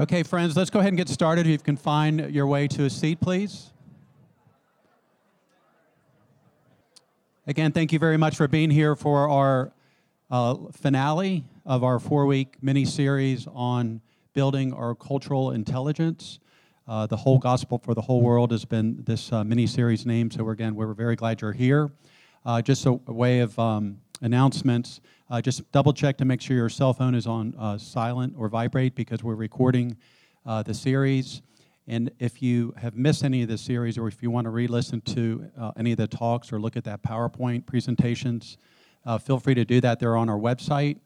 Okay, friends, let's go ahead and get started. If you can find your way to a seat, please. Again, thank you very much for being here for our uh, finale of our four week mini series on building our cultural intelligence. Uh, the whole gospel for the whole world has been this uh, mini series name. So, again, we're very glad you're here. Uh, just a, way of um, announcements. Uh, just double check to make sure your cell phone is on uh, silent or vibrate because we're recording uh, the series. And if you have missed any of the series or if you want to re listen to uh, any of the talks or look at that PowerPoint presentations, uh, feel free to do that. They're on our website.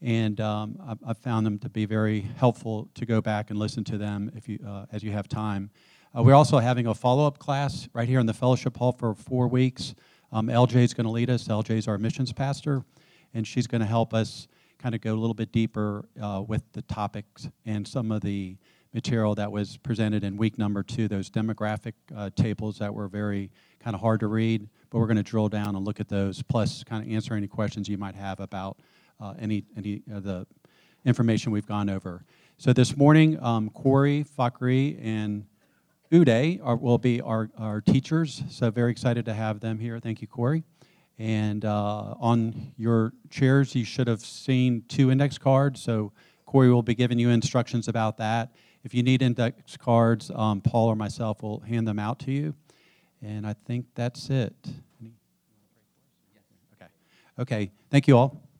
And um, I've, found them to be very helpful to go back and listen to them if you, uh, as you have time. we're also having a follow up class right here in the fellowship hall for four weeks. Um, LJ is going to lead us. LJ is our missions pastor, and she's going to help us kind of go a little bit deeper uh, with the topics and some of the material that was presented in week number two, those demographic uh, tables that were very kind of hard to read, but we're going to drill down and look at those, plus kind of answer any questions you might have about uh, any, any of the information we've gone over. So this morning, um, Corey, Fakri, and Uday are, will be our, our teachers, so very excited to have them here. Thank you, Corey. And uh, on your chairs, you should have seen two index cards. So Corey will be giving you instructions about that. If you need index cards, um, Paul or myself will hand them out to you. And I think that's it. Okay. Okay. Thank you all.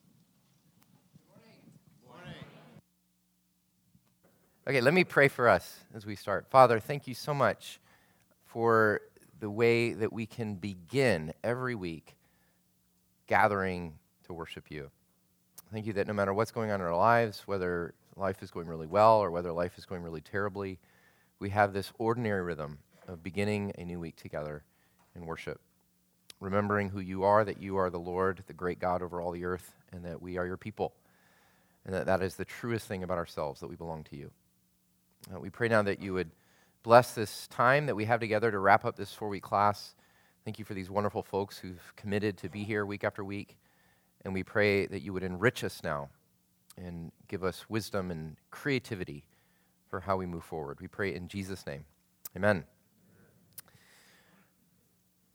Okay, let me pray for us as we start. Father, thank you so much for the way that we can begin every week gathering to worship you. Thank you that no matter what's going on in our lives, whether life is going really well or whether life is going really terribly, we have this ordinary rhythm of beginning a new week together in worship. Remembering who you are, that you are the Lord, the great God over all the earth, and that we are your people. And that that is the truest thing about ourselves, that we belong to you. Uh, we pray now that you would bless this time that we have together to wrap up this four week class. Thank you for these wonderful folks who've committed to be here week after week. And we pray that you would enrich us now and give us wisdom and creativity for how we move forward. We pray in Jesus' name. Amen.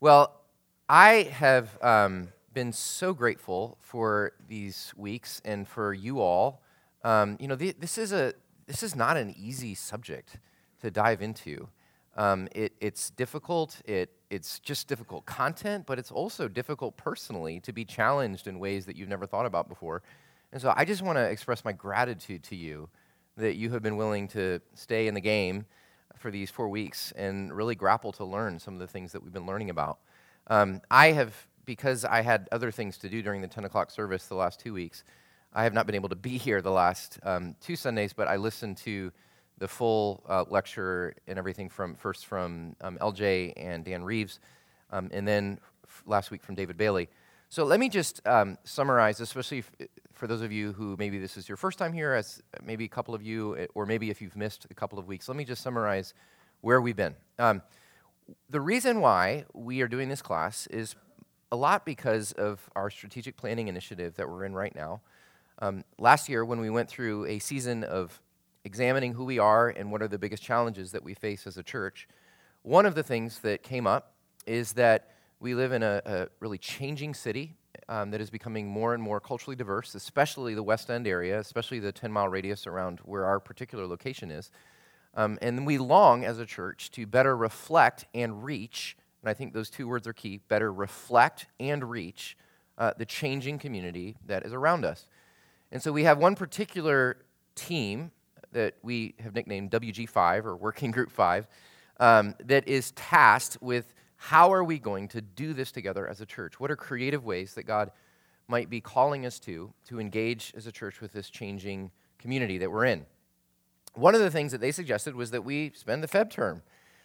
Well, I have um, been so grateful for these weeks and for you all. Um, you know, th- this is a this is not an easy subject to dive into. Um, it, it's difficult, it, it's just difficult content, but it's also difficult personally to be challenged in ways that you've never thought about before. And so I just want to express my gratitude to you that you have been willing to stay in the game for these four weeks and really grapple to learn some of the things that we've been learning about. Um, I have, because I had other things to do during the 10 o'clock service the last two weeks, I have not been able to be here the last um, two Sundays, but I listened to the full uh, lecture and everything from first from um, LJ and Dan Reeves, um, and then f- last week from David Bailey. So let me just um, summarize, especially for those of you who maybe this is your first time here, as maybe a couple of you, eh, or maybe if you've missed a couple of weeks. Let me just summarize where we've been. Um, the reason why we are doing this class is a lot because of our strategic planning initiative that we're in right now. Um, last year, when we went through a season of examining who we are and what are the biggest challenges that we face as a church, one of the things that came up is that we live in a, a really changing city um, that is becoming more and more culturally diverse, especially the West End area, especially the 10 mile radius around where our particular location is. Um, and we long as a church to better reflect and reach, and I think those two words are key better reflect and reach uh, the changing community that is around us. And so we have one particular team that we have nicknamed WG5 or Working Group 5 um, that is tasked with how are we going to do this together as a church? What are creative ways that God might be calling us to to engage as a church with this changing community that we're in? One of the things that they suggested was that we spend the Feb term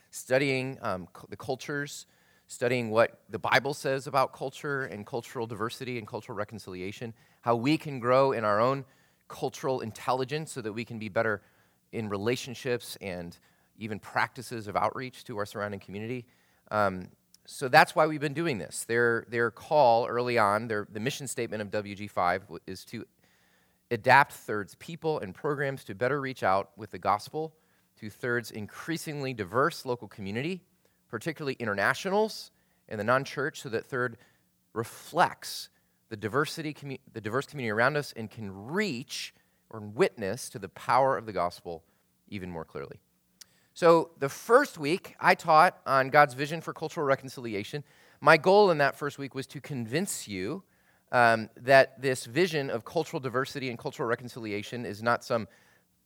studying um, the cultures, studying what the Bible says about culture and cultural diversity and cultural reconciliation, how we can grow in our own cultural intelligence so that we can be better in relationships and even practices of outreach to our surrounding community. Um, so that's why we've been doing this. Their, their call early on, their, the mission statement of WG5 is to adapt Third's people and programs to better reach out with the gospel to Third's increasingly diverse local community, particularly internationals and the non church, so that Third reflects the, diversity, the diverse community around us and can reach or witness to the power of the gospel even more clearly. So, the first week, I taught on God's vision for cultural reconciliation. My goal in that first week was to convince you um, that this vision of cultural diversity and cultural reconciliation is not some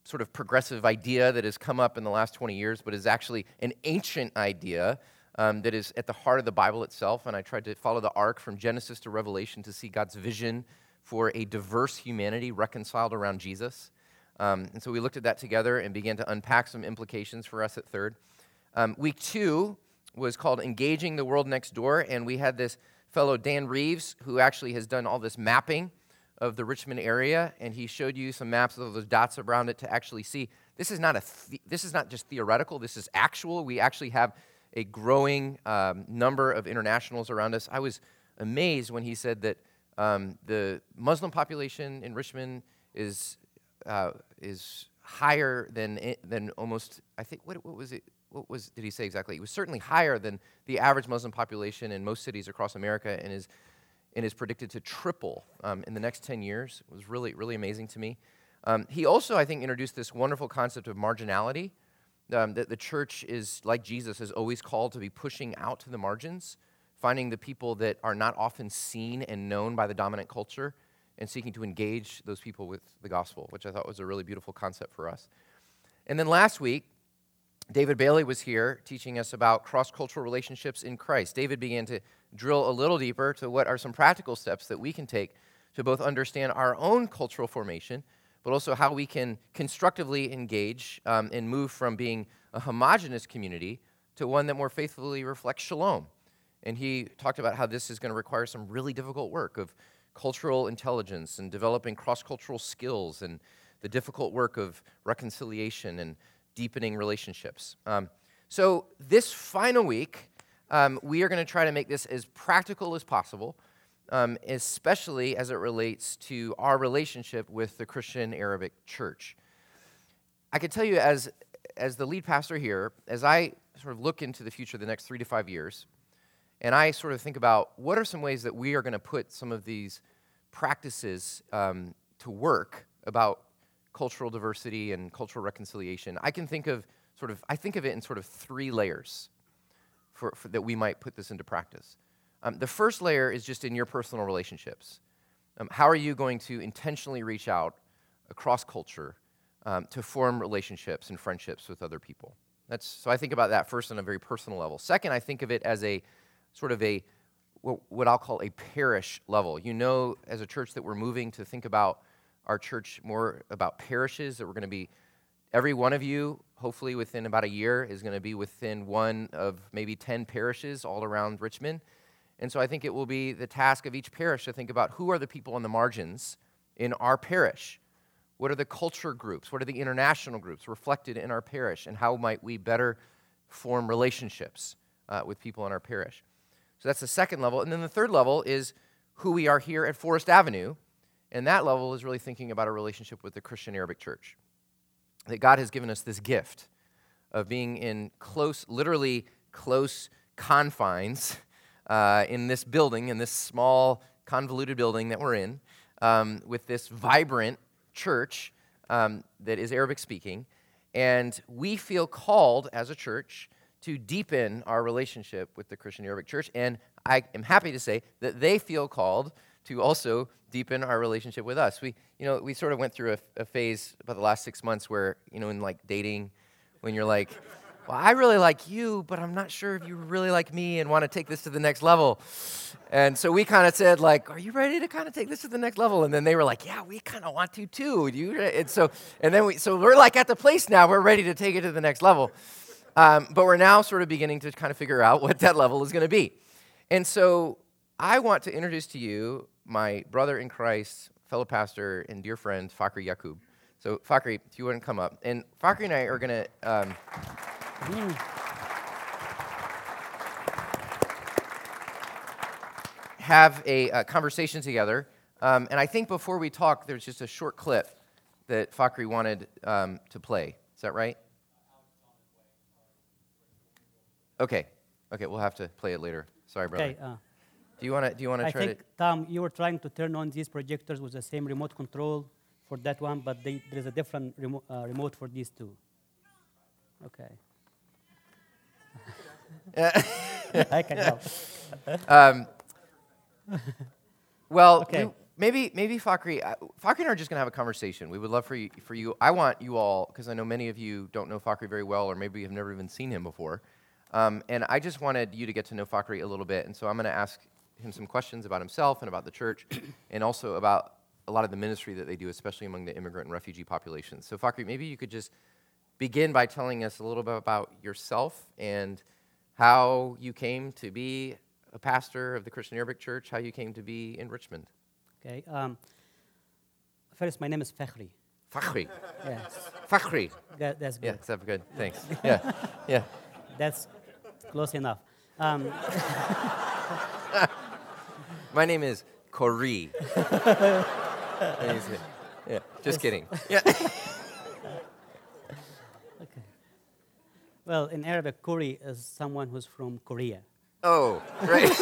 sort of progressive idea that has come up in the last 20 years, but is actually an ancient idea um, that is at the heart of the Bible itself. And I tried to follow the arc from Genesis to Revelation to see God's vision for a diverse humanity reconciled around Jesus. Um, and so we looked at that together and began to unpack some implications for us at Third. Um, week two was called Engaging the World Next Door, and we had this fellow, Dan Reeves, who actually has done all this mapping of the Richmond area, and he showed you some maps of those dots around it to actually see this is not, a th- this is not just theoretical, this is actual. We actually have a growing um, number of internationals around us. I was amazed when he said that um, the Muslim population in Richmond is uh, is higher than than almost I think what, what was it what was did he say exactly? It was certainly higher than the average Muslim population in most cities across America, and is and is predicted to triple um, in the next 10 years. It was really really amazing to me. Um, he also I think introduced this wonderful concept of marginality. Um, that the church is like Jesus is always called to be pushing out to the margins, finding the people that are not often seen and known by the dominant culture and seeking to engage those people with the gospel, which I thought was a really beautiful concept for us. And then last week, David Bailey was here teaching us about cross cultural relationships in Christ. David began to drill a little deeper to what are some practical steps that we can take to both understand our own cultural formation, but also how we can constructively engage um, and move from being a homogenous community to one that more faithfully reflects shalom. And he talked about how this is going to require some really difficult work of cultural intelligence and developing cross cultural skills and the difficult work of reconciliation and deepening relationships. Um, so, this final week, um, we are going to try to make this as practical as possible, um, especially as it relates to our relationship with the Christian Arabic Church. I can tell you, as, as the lead pastor here, as I sort of look into the future, the next three to five years, and I sort of think about what are some ways that we are going to put some of these practices um, to work about cultural diversity and cultural reconciliation. I can think of sort of, I think of it in sort of three layers for, for that we might put this into practice. Um, the first layer is just in your personal relationships. Um, how are you going to intentionally reach out across culture um, to form relationships and friendships with other people? That's, so I think about that first on a very personal level. Second, I think of it as a sort of a what I'll call a parish level. You know, as a church, that we're moving to think about our church more about parishes, that we're going to be, every one of you, hopefully within about a year, is going to be within one of maybe 10 parishes all around Richmond. And so I think it will be the task of each parish to think about who are the people on the margins in our parish. What are the culture groups? What are the international groups reflected in our parish? And how might we better form relationships uh, with people in our parish? So that's the second level. And then the third level is who we are here at Forest Avenue. And that level is really thinking about a relationship with the Christian Arabic Church. That God has given us this gift of being in close, literally close confines uh, in this building, in this small, convoluted building that we're in, um, with this vibrant church um, that is Arabic speaking. And we feel called as a church to deepen our relationship with the Christian Arabic Church. And I am happy to say that they feel called to also deepen our relationship with us. We, you know, we sort of went through a, a phase about the last six months where, you know, in like dating, when you're like, well, I really like you, but I'm not sure if you really like me and want to take this to the next level. And so we kind of said, like, are you ready to kind of take this to the next level? And then they were like, yeah, we kind of want to too. You, and so, and then we, so we're like at the place now, we're ready to take it to the next level. Um, but we're now sort of beginning to kind of figure out what that level is going to be. And so I want to introduce to you my brother in Christ, fellow pastor, and dear friend, Fakri Yakub. So, Fakri, if you to come up. And Fakri and I are going to. Um, have a, a conversation together Um, and I think before we talk, there's just a short clip that Fakri wanted um, to play. Is that right? Okay. Okay, we'll have to play it later. Sorry, brother. Okay. Uh, Do you want to? Do you want to try? I think, to? Tom, you were trying to turn on these projectors with the same remote control for that one, but they, there is a different remo- uh, remote for these two. Okay. I can help. Um, well, Okay. we- maybe maybe Fakri, uh, Fakri and I are just gonna have a conversation. We would love for you, for you. I want you all because I know many of you don't know Fakri very well, or maybe you have never even seen him before. Um, and I just wanted you to get to know Fakri a little bit, and so I'm gonna ask him some questions about himself and about the church, and also about a lot of the ministry that they do, especially among the immigrant and refugee populations. So Fakri, maybe you could just begin by telling us a little bit about yourself and how you came to be a pastor of the Christian Arabic Church, how you came to be in Richmond. Okay. Um, first, my name is Fakhri. Fakhri. Yes, Fakhri. that, that's Yeah, good. that's good. Thanks. Yeah. Yeah. That's close enough. Um, My name is he's- yeah. Just kidding. Yeah. okay. Well, in Arabic, Kuri is someone who's from Korea. Oh, right.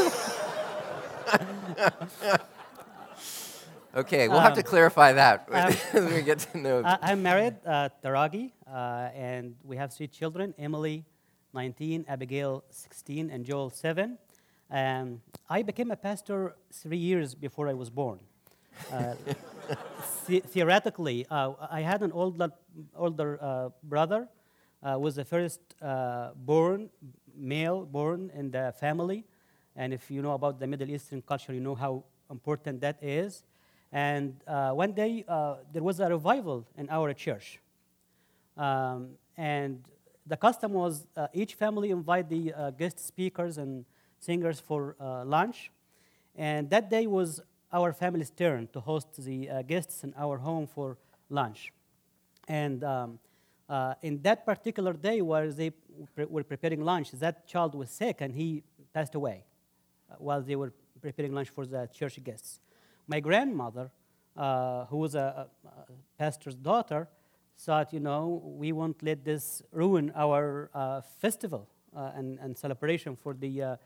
okay, we'll have to Um, clarify that um, as we get to know. I, I'm married, uh, Taragi, uh, and we have three children Emily, 19, Abigail, 16, and Joel, 7. Um, I became a pastor three years before I was born. Uh, the- theoretically, uh, I had an older, older uh, brother, uh, was the first uh, born male born in the family. And if you know about the Middle Eastern culture, you know how important that is. And uh, one day, there was a revival in our church. Um, and the custom was each family invite the guest speakers and singers for uh, lunch. And that day was our family's turn to host the uh, guests in our home for lunch. And um, uh, in that particular day where they pre- were preparing lunch, that child was sick and he passed away while they were preparing lunch for the church guests. My grandmother, uh, who was a, a, pastor's daughter, thought, you know, we won't let this ruin our uh, festival uh, and, and celebration for the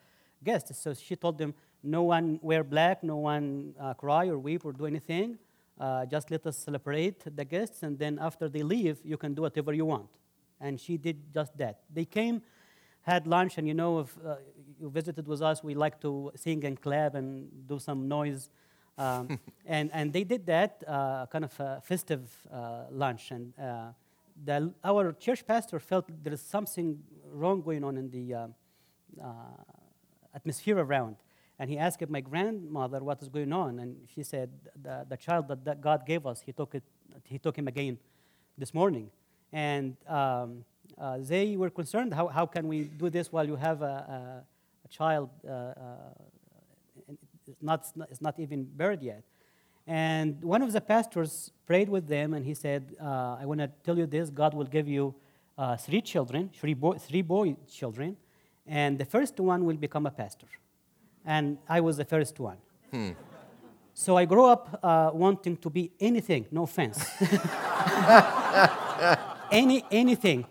guests. So she told them, no one wear black, no one uh, cry or weep or do anything. Uh, just let us celebrate the guests, and then after they leave, you can do whatever you want. And she did just that. They came, had lunch, and you know, if uh, you visited with us, we like to sing and clap and do some noise. Um, and, and they did that, uh, kind of a festive uh, lunch. And uh, the, our church pastor felt there is something wrong going on in the uh, uh, atmosphere around. And he asked my grandmother what is going on, and she said, "The, the child that, that God gave us, he took it, he took him again this morning." And um, uh, they were concerned, how, how can we do this while you have a, a, a child uh, uh, it's not, it's not even buried yet? And one of the pastors prayed with them, and he said, uh, "I want to tell you this: God will give you uh, three children, three boy, three boy children, and the first one will become a pastor." And I was the first one. So I grew up uh, wanting to be anything. No offense. Any anything.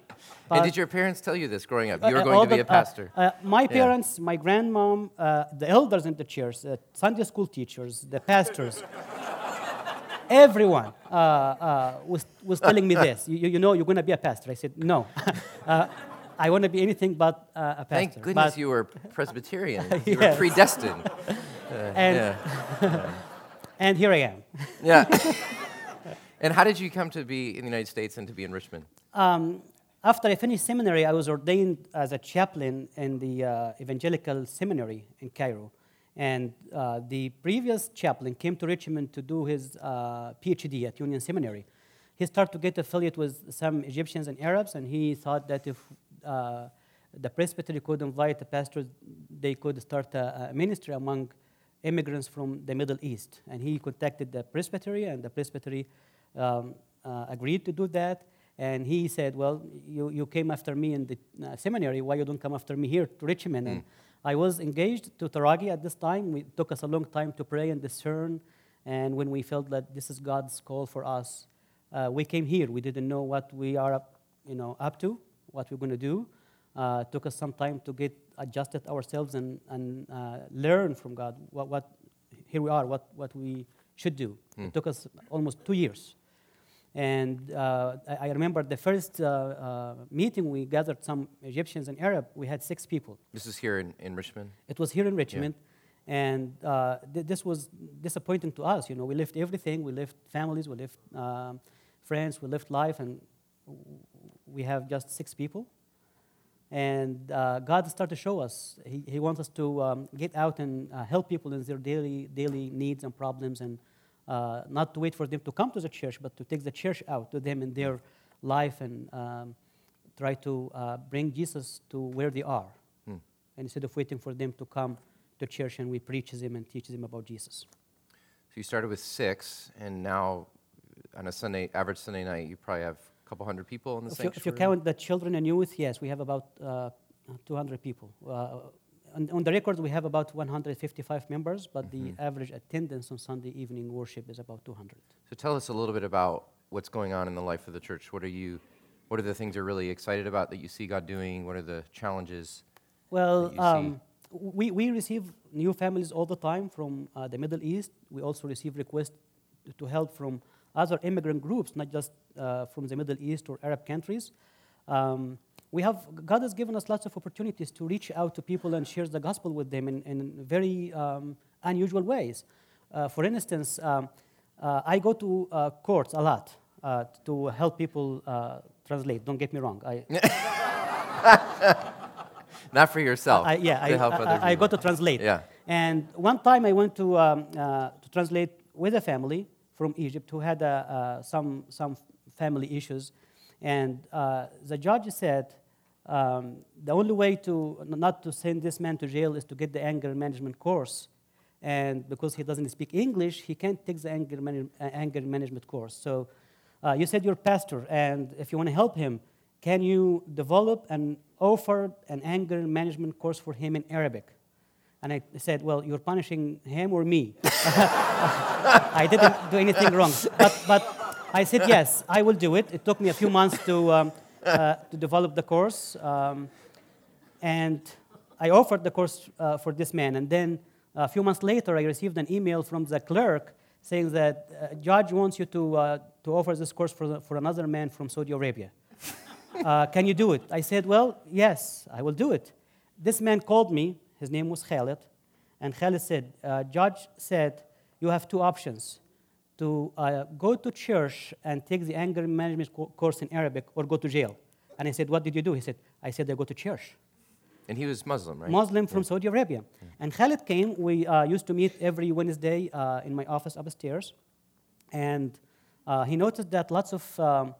and did your parents tell you this growing up? uh, You were going to be a pastor. Uh, uh, my parents, my grandmom, uh, the elders in the church, the Sunday school teachers, the pastors, everyone uh, uh, was, was telling me this. You, you- you know, you're going to be a pastor. I said, no. uh, I want to be anything but uh, a pastor. Thank goodness But- you were Presbyterian. You were Yes. predestined. and, Yeah. and here I am. Yeah. and how did you come to be in the United States and to be in Richmond? Um, after I finished seminary, I was ordained as a chaplain in the uh, Evangelical Seminary in Cairo. And uh, the previous chaplain came to Richmond to do his uh, PhD at Union Seminary. He started to get affiliate with some Egyptians and Arabs, and he thought that if uh, the presbytery could invite the pastors, they could start a, a ministry among immigrants from the Middle East. And he contacted the presbytery, and the presbytery um, uh, agreed to do that. And he said, Well, you, you came after me in the uh, seminary, why you don't come after me here to Richmond? And I was engaged to Taragi at this time. It took us a long time to pray and discern And when we felt that this is God's call for us, uh, we came here. We didn't know what we are up, you know, up to, what we're going to do. Uh, took us some time to get adjusted ourselves and, and uh, learn from God what, what here we are, what, what we should do. It took us almost two years. And uh, I, I remember the first uh, uh, meeting, we gathered some Egyptians and Arab. We had six people. This is here in, in Richmond. It was here in Richmond, and uh, th- this was disappointing to us. You know, we left everything. We left families. We left um, friends. We left life, and we have just six people. And uh, God started to show us. He, he wants us to um, get out and uh, help people in their daily daily needs and problems, and uh, not to wait for them to come to the church, but to take the church out to them in their life and um, try to uh, bring Jesus to where they are and instead of waiting for them to come to church and we preach them and teach them about Jesus. So you started with six, and now on a Sunday, average Sunday night, you probably have couple hundred people in the If you, if you count the children and youth, yes, we have about uh, 200 people. Uh, on, on the record, we have about 155 members, but the average attendance on Sunday evening worship is about 200. So tell us a little bit about what's going on in the life of the church. What are you? What are the things you're really excited about that you see God doing? What are the challenges? Well, that you see? um, we, we receive new families all the time from uh, the Middle East. We also receive requests to help from other immigrant groups, not just uh, from the Middle East or Arab countries. Um, we have, God has given us lots of opportunities to reach out to people and share the gospel with them in, in very um, unusual ways. Uh, for instance, um, uh, I go to uh, courts a lot uh, to help people uh, translate. Don't get me wrong. I, Not for yourself. I, yeah, I, I, other I, got to translate. Yeah. And one time I went to, um, uh, to translate with a family from Egypt who had uh, uh, some, some family issues. And uh, the judge said um, the only way to not to send this man to jail is to get the anger management course. And because he doesn't speak English, he can't take the anger, uh, anger management course. So uh, you said you're a pastor, and if you want to help him, can you develop and offer an anger management course for him in Arabic? And I said, Well, you're punishing him or me. I didn't do anything wrong. But, but I said, Yes, I will do it. It took me a few months to, um, uh, to develop the course. Um, and I offered the course uh, for this man. And then a few months later, I received an email from the clerk saying that uh, judge wants you to, uh, to offer this course for, the, for another man from Saudi Arabia. Uh, can you do it? I said, well, yes, I will do it. This man called me. His name was Khalid. And Khalid said, uh, judge said, you have two options. To uh, go to church and take the anger management co- course in Arabic or go to jail. And I said, what did you do? He said, I said, I go to church. And he was Muslim, right? Muslim from Saudi Arabia. And Khalid came. We uh, used to meet every Wednesday uh, in my office upstairs. And uh, he noticed that lots of um,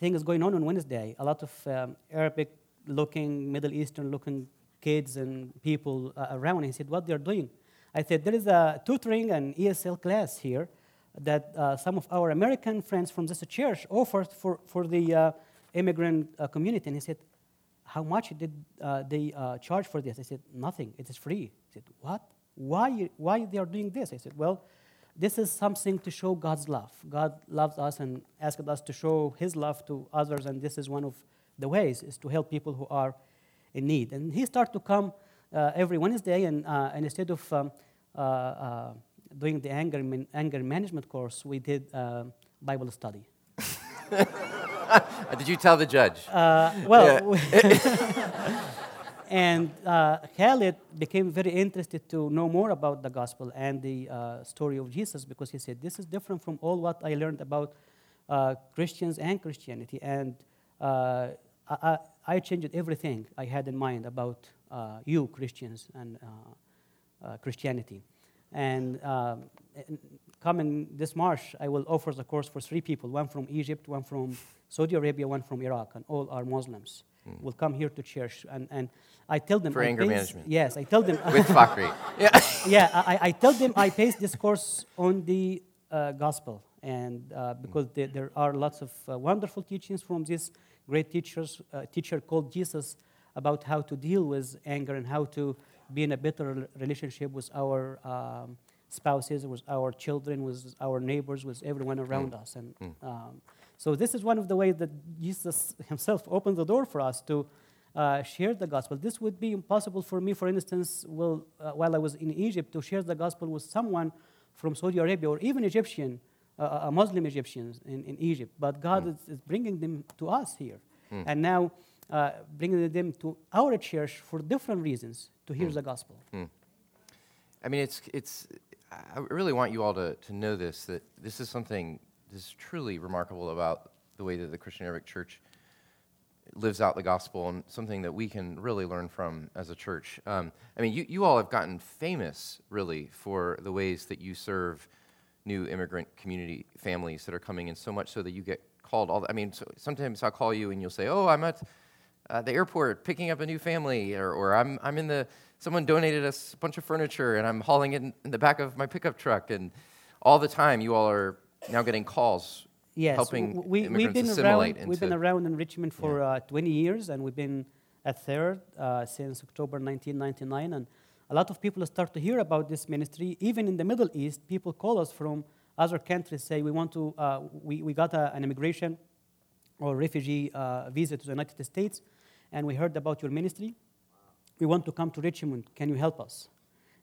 things going on on Wednesday. A lot of um, Arabic looking, Middle Eastern looking kids and people uh, around. He said, What they're doing? I said, There is a tutoring and ESL class here that uh, some of our American friends from this church offered for, for the uh, immigrant uh, community. And he said, how much did uh, they uh, charge for this? I said, nothing. It is free. He said, what? Why, why they are doing this? I said, well, this is something to show God's love. God loves us and asked us to show his love to others, and this is one of the ways, is to help people who are in need. And he started to come uh, every Wednesday, and, uh, and instead of um, uh, uh, doing the anger, man- anger management course, we did uh, Bible study. Did you tell the judge? Uh, well, and uh, Khalid became very interested to know more about the gospel and the uh, story of Jesus because he said, This is different from all what I learned about uh, Christians and Christianity. And uh, I, I I changed everything I had in mind about uh, you, Christians, and uh, uh, Christianity. And um, coming this March, I will offer the course for three people one from Egypt, one from Saudi Arabia, one from Iraq, and all are Muslims. Will come here to church. And, and I tell them. For I anger base- management. Yes, I tell them. With Fakri. Yeah. yeah, I, I tell them I base this course on the uh, gospel, and uh, because there, there are lots of uh, wonderful teachings from this great teachers, uh, teacher called Jesus about how to deal with anger and how to be in a better relationship with our um, spouses, with our children, with our neighbors, with everyone around us. And um, so this is one of the ways that Jesus himself opened the door for us to uh, share the gospel. This would be impossible for me, for instance, well, uh, while I was in Egypt, to share the gospel with someone from Saudi Arabia or even Egyptian, uh, Muslim Egyptians in, in Egypt. But God mm. is, is, bringing them to us here. Mm. And now uh, bringing them to our church for different reasons to hear mm. the gospel. Mm. I mean, it's, it's, I really want you all to, to know this that this is something this is truly remarkable about the way that the Christian Arabic Church lives out the gospel and something that we can really learn from as a church. Um, I mean, you, you all have gotten famous, really, for the ways that you serve new immigrant community families that are coming in, so much so that you get called all. The, I mean, so sometimes I'll call you and you'll say, "Oh, I'm at uh, the airport picking up a new family," or, or I'm, I'm in the someone donated us a bunch of furniture and I'm hauling it in, in the back of my pickup truck. And all the time, you all are now getting calls yes, helping we, we've been around, We've been around in Richmond for yeah. uh, 20 years, and we've been a Third uh, since October 1999. And a lot of people start to hear about this ministry. Even in the Middle East, people call us from other countries, say, we want to, uh, we, we got a, an immigration or refugee uh, visa to the United States, and we heard about your ministry we want to come to Richmond. Can you help us?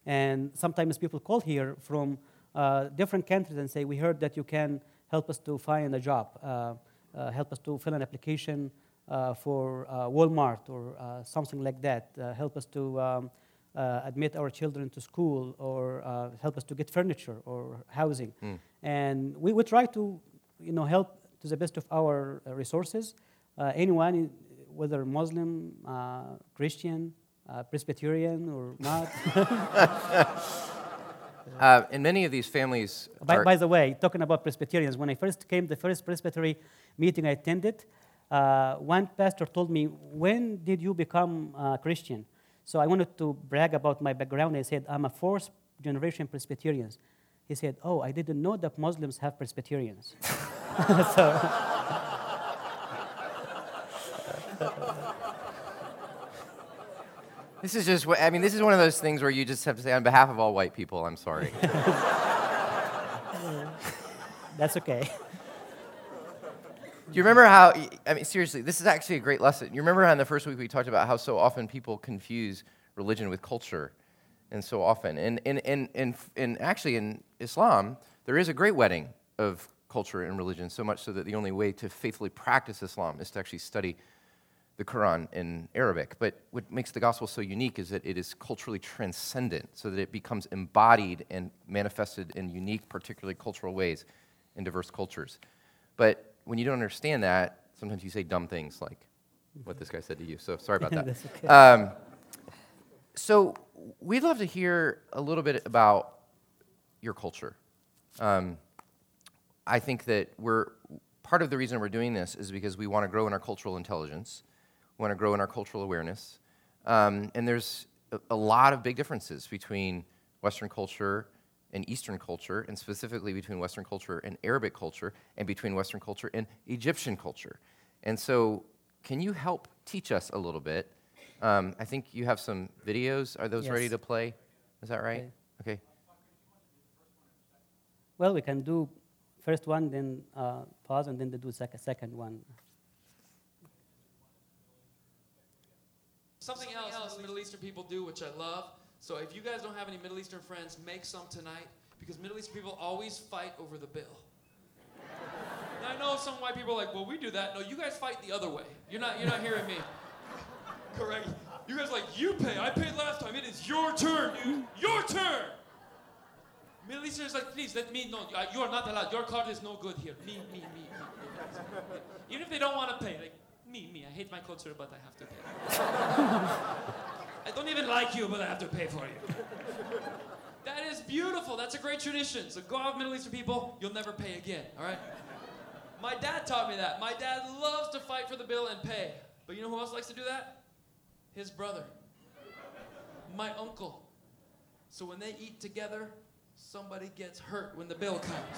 And sometimes people call here from uh, different countries and say, we heard that you can help us to find a job, uh, uh, help us to fill an application uh, for Walmart or something like that, help us to um, admit our children to school or help us to get furniture or housing. Mm. And we, we try to you know, help to the best of our resources. anyone, whether Muslim, Christian, uh, Presbyterian or not. uh, and many of these families. By, by, the way, talking about Presbyterians, when I first came, the first Presbytery meeting I attended, uh, one pastor told me, When did you become a Christian? So I wanted to brag about my background. I said, I'm a fourth generation Presbyterian. He said, Oh, I didn't know that Muslims have Presbyterians. so. This is just, I mean, this is one of those things where you just have to say, on behalf of all white people, I'm sorry. That's okay. Do you remember how, I mean, seriously, this is actually a great lesson. You remember how in the first week we talked about how so often people confuse religion with culture, and so often. And, and, and, and, and actually, in Islam, there is a great wedding of culture and religion, so much so that the only way to faithfully practice Islam is to actually study the Quran in Arabic. But what makes the gospel so unique is that it is culturally transcendent, so that it becomes embodied and manifested in unique, particularly cultural ways in diverse cultures. But when you don't understand that, sometimes you say dumb things like what this guy said to you. So sorry about that. okay. um, so we'd love to hear a little bit about your culture. Um, I think that we're part of the reason we're doing this is because we want to grow in our cultural intelligence we want to grow in our cultural awareness. Um, and there's a, a, lot of big differences between Western culture and Eastern culture, and specifically between Western culture and Arabic culture, and between Western culture and Egyptian culture. And so, can you help teach us a little bit? Um, I think you have some videos. Are those yes. ready to play? Is that right? Okay. okay. Well, we can do first one, then uh, pause, and then do second second one. Something, else, else Middle Eastern people do, which I love. So if you guys don't have any Middle Eastern friends, make some tonight because Middle Eastern people always fight over the bill. and I know some white people are like, well, we do that. No, you guys fight the other way. You're not, you're not hearing me. Correct. You guys like, you pay. I paid last time. It is your turn, dude. Your turn. Middle Easterners like, please let me know. Uh, you are not allowed. Your card is no good here. Me, me, me. me. Even if they don't want to pay, like, me, me. I hate my culture, but I have to pay. Don't even like you, but I have to pay for you. That is beautiful. That's a great tradition. So go out, Middle Eastern people. You'll never pay again. All right. My dad taught me that. My dad loves to fight for the bill and pay. But you know who else likes to do that? His brother. My uncle. So when they eat together, somebody gets hurt when the bill comes.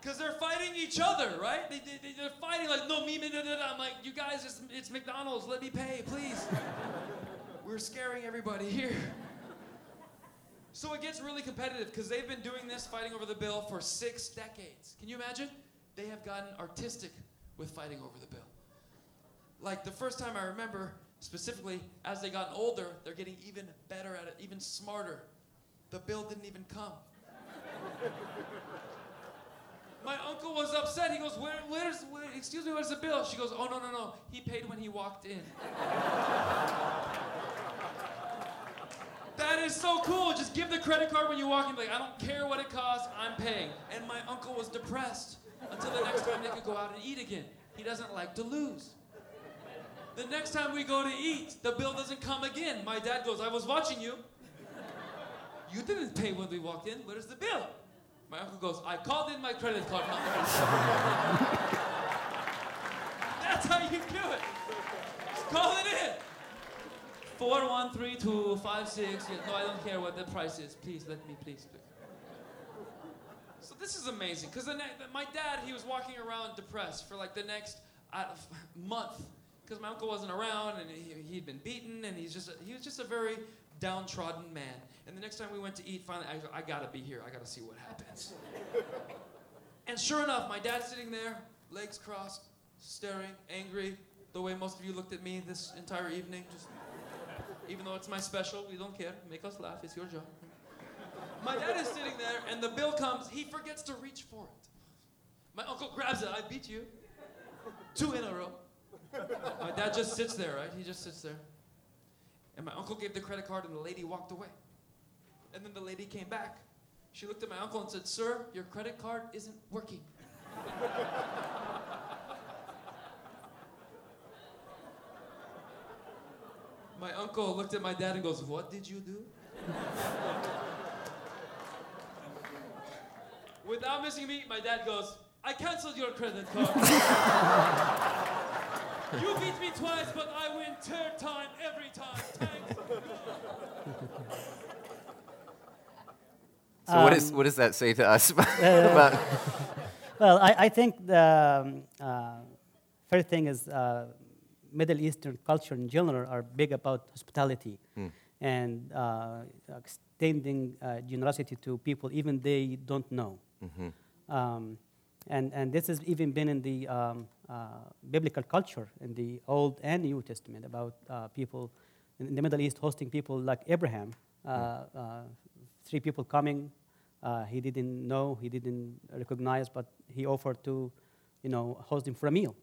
Because they're fighting each other, right? They, they, they're fighting like, no, me, me, da, da. I'm like, you guys, it's, it's McDonald's. Let me pay, please. We're scaring everybody here. So it gets really competitive because they've been doing this, fighting over the bill, for six decades. Can you imagine? They have gotten artistic with fighting over the bill. Like the first time I remember, specifically, as they gotten older, they're getting even better at it, even smarter. The bill didn't even come. My uncle was upset. He goes, where, where's, where, excuse me, where's the bill? She goes, oh, no, no, no. He paid when he walked in. That is so cool. Just give the credit card when you walk in. Like, I don't care what it costs, I'm paying. And my uncle was depressed until the next time they could go out and eat again. He doesn't like to lose. The next time we go to eat, the bill doesn't come again. My dad goes, I was watching you. You didn't pay when we walked in. Where's the bill? My uncle goes, I called in my credit card number. That's how you do it. Just call it in. Four one three two five six. Yeah, no, I don't care what the price is. Please let me, please. please. So this is amazing because my dad he was walking around depressed for like the next uh, month because my uncle wasn't around and he, he'd been beaten and he's just a, he was just a very downtrodden man. And the next time we went to eat, finally, I, I gotta be here. I gotta see what happens. and sure enough, my dad's sitting there, legs crossed, staring, angry, the way most of you looked at me this entire evening. Just, even though it's my special, we don't care. Make us laugh. It's your job. My dad is sitting there, and the bill comes. He forgets to reach for it. My uncle grabs it. I beat you. Two in a row. My dad just sits there, right? He just sits there. And my uncle gave the credit card, and the lady walked away. And then the lady came back. She looked at my uncle and said, Sir, your credit card isn't working. My uncle looked at my dad and goes, What did you do? Without missing a beat, my dad goes, I canceled your credit card. you beat me twice, but I win third time every time. Thanks. So what, is, Um, what does that say to us about, about Well, I, I think the um, uh, first thing is uh, Middle Eastern culture in general are big about hospitality and uh, extending uh, generosity to people even they don't know. Um, and, and this has even been in the um, uh, biblical culture in the Old and New Testament about uh, people in the Middle East hosting people like Abraham. Uh, uh, three people coming, uh, he didn't know, he didn't recognize, but he offered to, you know, host him for a meal.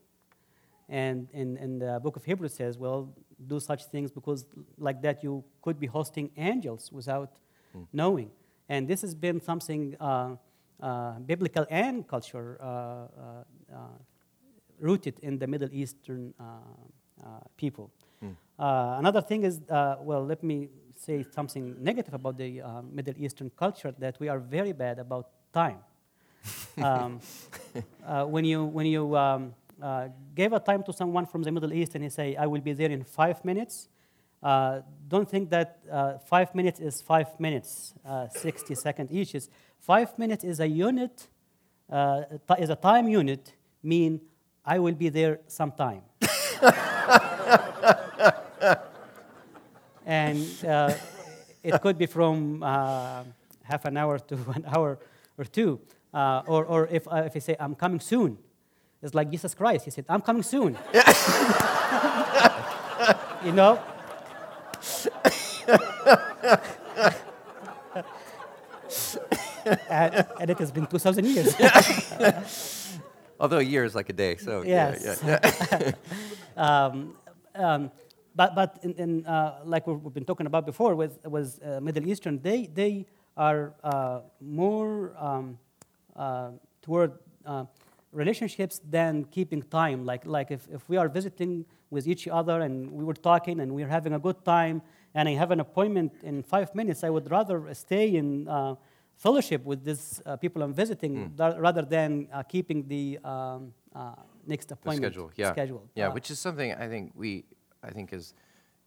And in, in the book of Hebrews says, well, do such things because like that you could be hosting angels without knowing. And this has been something uh, uh, biblical and culture uh, uh, uh, rooted in the Middle Eastern uh, uh, people. Uh, another thing is, uh, well, let me say something negative about the uh, Middle Eastern culture that we are very bad about time. um, uh, when you when you um, uh, gave a time to someone from the Middle East and he say, "I will be there in five minutes," uh, don't think that uh, five minutes is five minutes, uh, 60 seconds each. Is five minutes is a unit, uh, is a time unit. Mean I will be there sometime. and it could be from half an hour to an hour or two. Or or if, if I say, I'm coming soon, it's like Jesus Christ. He said, I'm coming soon. you know? and, and it has been 2,000 years. although a year is like a day, so yeah, Yes. yeah, yeah. um, um, but but in, in, uh, like we've, we've been talking about before with with uh, Middle Eastern, they they are uh, more um, uh, toward uh, relationships than keeping time. Like like if, if we are visiting with each other and we were talking and we're having a good time and I have an appointment in five minutes, I would rather stay in. Uh, Fellowship with these uh, people I'm visiting, ra- rather than uh, keeping the um, uh, next the appointment schedule, yeah, schedule. yeah, Uh, which is something I think we, I think is,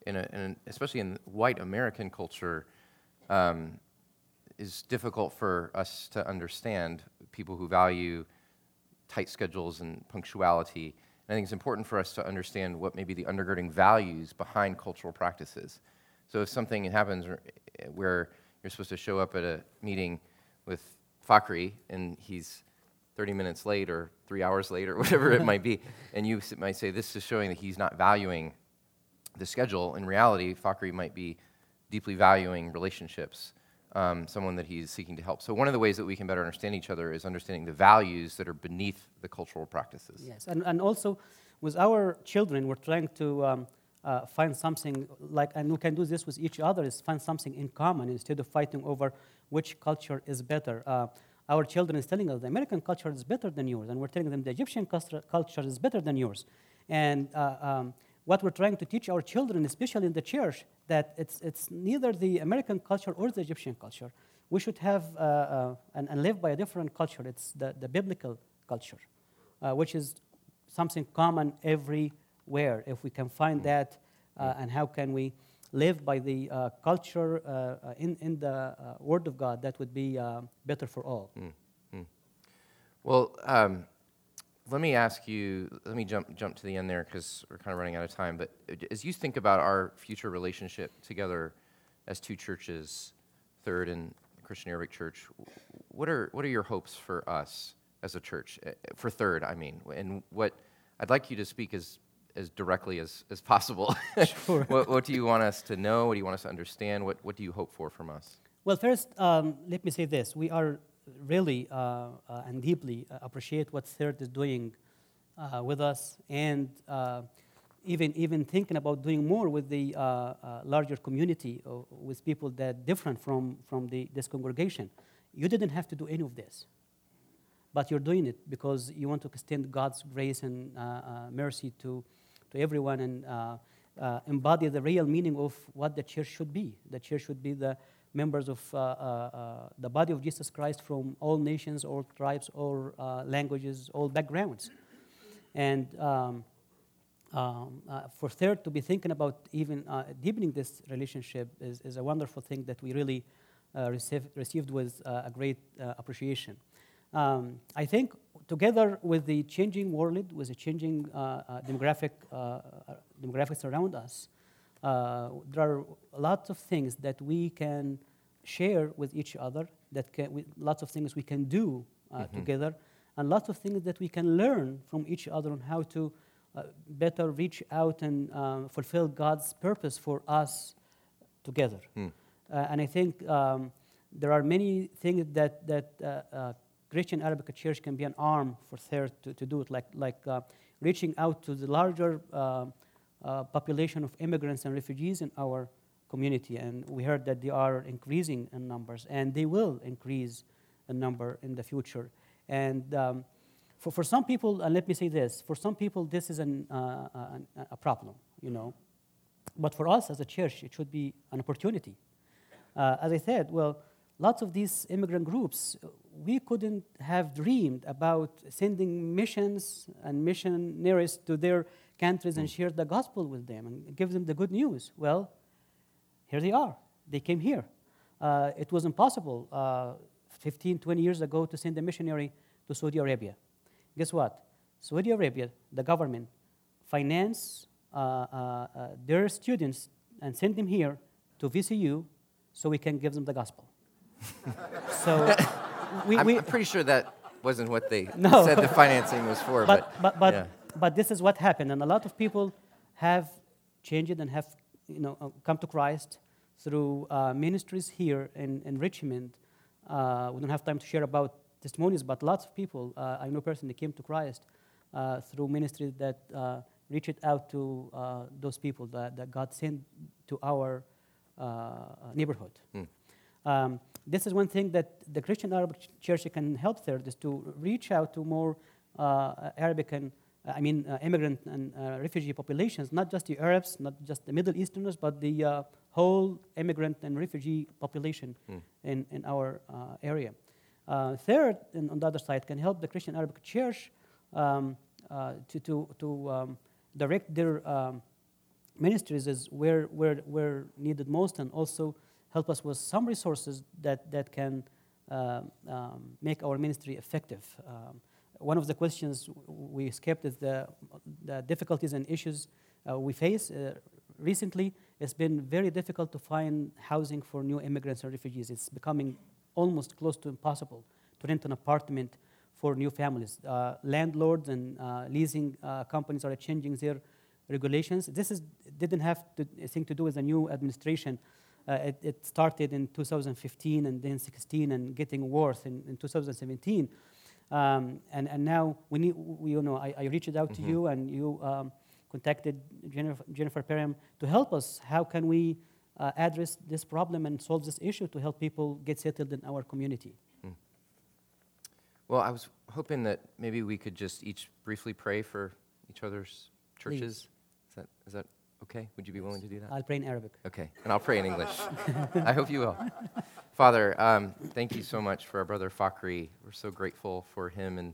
in a, in a especially in white American culture, um, is difficult for us to understand. People who value tight schedules and punctuality. And I think it's important for us to understand what may be the undergirding values behind cultural practices. So if something happens where- you're supposed to show up at a meeting with Fakri and he's 30 minutes late or three hours late or whatever it might be, and you might say this is showing that he's not valuing the schedule. In reality, Fakri might be deeply valuing relationships, um, someone that he's seeking to help. So, one of the ways that we can better understand each other is understanding the values that are beneath the cultural practices. Yes, and, and also with our children, we're trying to um, uh, find something like, and we can do this with each other, is find something in common instead of fighting over which culture is better. Uh, our children is telling us the American culture is better than yours, and we're telling them the Egyptian culture is better than yours. And uh, um, what we're trying to teach our children, especially in the church, that it's, it's neither the American culture or the Egyptian culture. We should have uh, uh, and, and, live by a different culture. It's the, the biblical culture, uh, which is something common everywhere. If we can find that, uh, and how can we live by the uh, culture uh, in, in the Word of God, that would be better for all. Mm. Mm. Well, um, let me ask you, let me jump, jump to the end there because we're kind of running out of time. But as you think about our future relationship together as two churches, Third and Christian Arabic Church, what are, what are your hopes for us as a church? Eh, for Third, I mean. And what I'd like you to speak as, as directly as, as possible. Sure. what, what do you want us to know? What do you want us to understand? What, what do you hope for from us? Well, first, um, let me say this. We are really uh, uh, and deeply uh, appreciate what Third is doing with us, and even even thinking about doing more with the larger community, with people that are different from from the, this congregation. You didn't have to do any of this, but you're doing it because you want to extend God's grace and mercy to to everyone and. Uh, embody the real meaning of what the church should be. The church should be the members of uh, uh, uh, the body of Jesus Christ from all nations, all tribes, all languages, all backgrounds. And um, um, uh, for third to be thinking about even uh, deepening this relationship is, is, a wonderful thing that we really uh, receive, received with a great appreciation. Um, I think together with the changing world, with the changing demographic, demographics around us, uh, there are lots of things that we can share with each other, that can, we, lots of things we can do uh, mm-hmm. together, and lots of things that we can learn from each other on how to uh, better reach out and um, fulfill God's purpose for us together. Mm. and I think um, there are many things that, that uh, uh, Christian Arabic Church can be an arm for third to, to do it, like, like reaching out to the larger uh, population of immigrants and refugees in our community. And we heard that they are increasing in numbers, and they will increase in number in the future. And um, for, for some people, and let me say this, for some people, this is an, uh, an, a problem, you know. But for us as a church, it should be an opportunity. Uh, as I said, well, lots of these immigrant groups, we couldn't have dreamed about sending missions and missionaries to their countries and share the gospel with them and give them the good news. Well, here they are. They came here. Uh, it was impossible uh, 15, 20 years ago to send a missionary to Saudi Arabia. Guess what? Saudi Arabia, the government, finance uh, uh, uh their students and send them here to VCU so we can give them the gospel. so we, I'm, we, I'm pretty sure that wasn't what they no. said the financing was for. But, but, but, but yeah but this is what happened, and a lot of people have changed and have you know, uh, come to Christ through uh, ministries here in, in Richmond. Uh, we don't have time to share about testimonies, but lots of people uh, I know personally came to Christ uh, through ministries that uh, reached out to those people that, that, God sent to our neighborhood. Mm. Um, this is one thing that the Christian Arabic Church can help there is to reach out to more Arabic and I mean, uh, immigrant and uh, refugee populations, not just the Arabs, not just the Middle Easterners, but the whole immigrant and refugee population mm. in, in our area. third, and on the other side, can help the Christian Arabic Church um, to, to, to um, direct their um, ministries is where, where, where needed most and also help us with some resources that, that can uh, um, make our ministry effective. Um, one of the questions we skipped is the, the difficulties and issues uh, we face uh, recently it's been very difficult to find housing for new immigrants and refugees. It's becoming almost close to impossible to rent an apartment for new families. Uh, landlords and uh, leasing uh, companies are changing their regulations. This is, didn't have to, thing to do with the new administration. Uh, it, it, started in 2015 and then 16 and getting worse in, in 2017. Um, and, and now we need, we, you know, I, I reached out mm-hmm. to you and you um, contacted Jennifer, Jennifer Perham to help us. How can we uh, address this problem and solve this issue to help people get settled in our community? Mm. Well, I was hoping that maybe we could just each briefly pray for each other's churches. Please. Is that, is that okay? Would you be willing to do that? I'll pray in Arabic. Okay, and I'll pray in English. I hope you will. Father, um, thank you so much for our brother Fakhri. We're so grateful for him and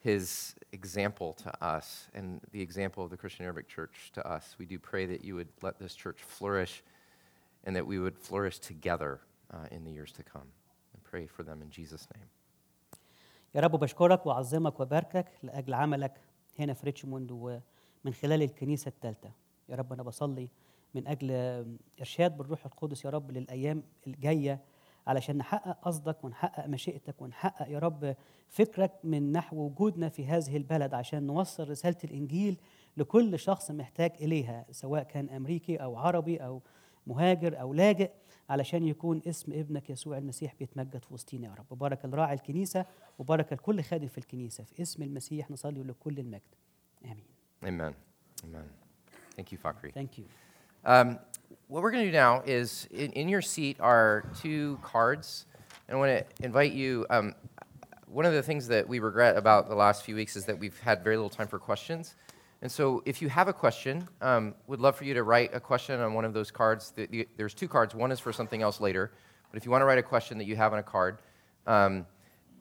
his example to us and the example of the Christian Arabic Church to us. We do pray that you would let this church flourish and that we would flourish together uh, in the years to come. I pray for them in Jesus' name. يا رب بشكرك وأعظمك وباركك لأجل عملك هنا في ريتشموند ومن خلال الكنيسة الثالثة يا رب أنا بصلي من أجل إرشاد بالروح القدس يا رب للأيام الجاية علشان نحقق قصدك ونحقق مشيئتك ونحقق يا رب فكرك من نحو وجودنا في هذه البلد عشان نوصل رسالة الإنجيل لكل شخص محتاج إليها سواء كان أمريكي أو عربي أو مهاجر أو لاجئ علشان يكون اسم ابنك يسوع المسيح بيتمجد في وسطينا يا رب بارك الراعي الكنيسة وبارك لكل خادم في الكنيسة في اسم المسيح نصلي لكل المجد آمين Amen. Amen. Thank you, Fakhri. Thank you. Um, what we're going to do now is in, in, your seat are two cards. And I want to invite you. Um, one of the things that we regret about the last few weeks is that we've had very little time for questions. And so, if you have a question, um, would love for you to write a question on one of those cards. There's two cards. One is for something else later. But if you want to write a question that you have on a card, um,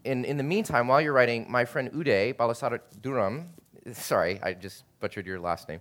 in, in the meantime, while you're writing, my friend Uday Balasara Duram, sorry, I just butchered your last name.